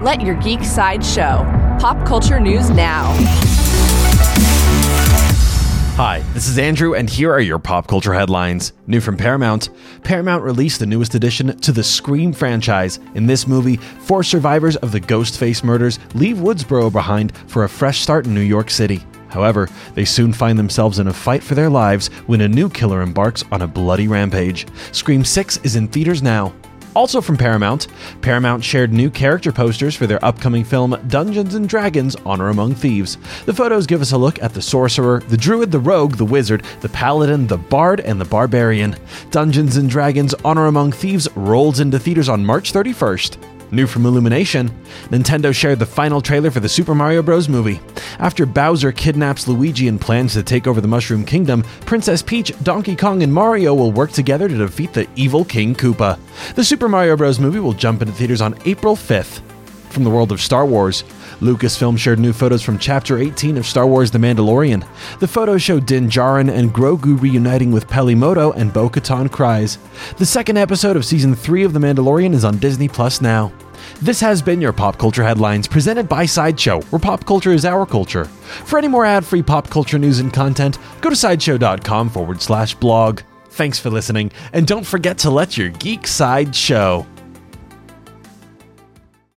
Let your geek side show. Pop culture news now. Hi, this is Andrew, and here are your pop culture headlines. New from Paramount Paramount released the newest addition to the Scream franchise. In this movie, four survivors of the Ghostface murders leave Woodsboro behind for a fresh start in New York City. However, they soon find themselves in a fight for their lives when a new killer embarks on a bloody rampage. Scream 6 is in theaters now. Also from Paramount, Paramount shared new character posters for their upcoming film Dungeons and Dragons Honor Among Thieves. The photos give us a look at the sorcerer, the druid, the rogue, the wizard, the paladin, the bard, and the barbarian. Dungeons and Dragons Honor Among Thieves rolls into theaters on March 31st. New from Illumination, Nintendo shared the final trailer for the Super Mario Bros. movie. After Bowser kidnaps Luigi and plans to take over the Mushroom Kingdom, Princess Peach, Donkey Kong, and Mario will work together to defeat the evil King Koopa. The Super Mario Bros. movie will jump into theaters on April 5th. From the world of Star Wars, Lucasfilm shared new photos from Chapter 18 of Star Wars The Mandalorian. The photos show Din Djarin and Grogu reuniting with Peli Motto and Bo Katan Kryze. The second episode of Season 3 of The Mandalorian is on Disney Plus now. This has been your Pop Culture Headlines presented by Sideshow, where pop culture is our culture. For any more ad free pop culture news and content, go to sideshow.com forward slash blog. Thanks for listening, and don't forget to let your geek side show.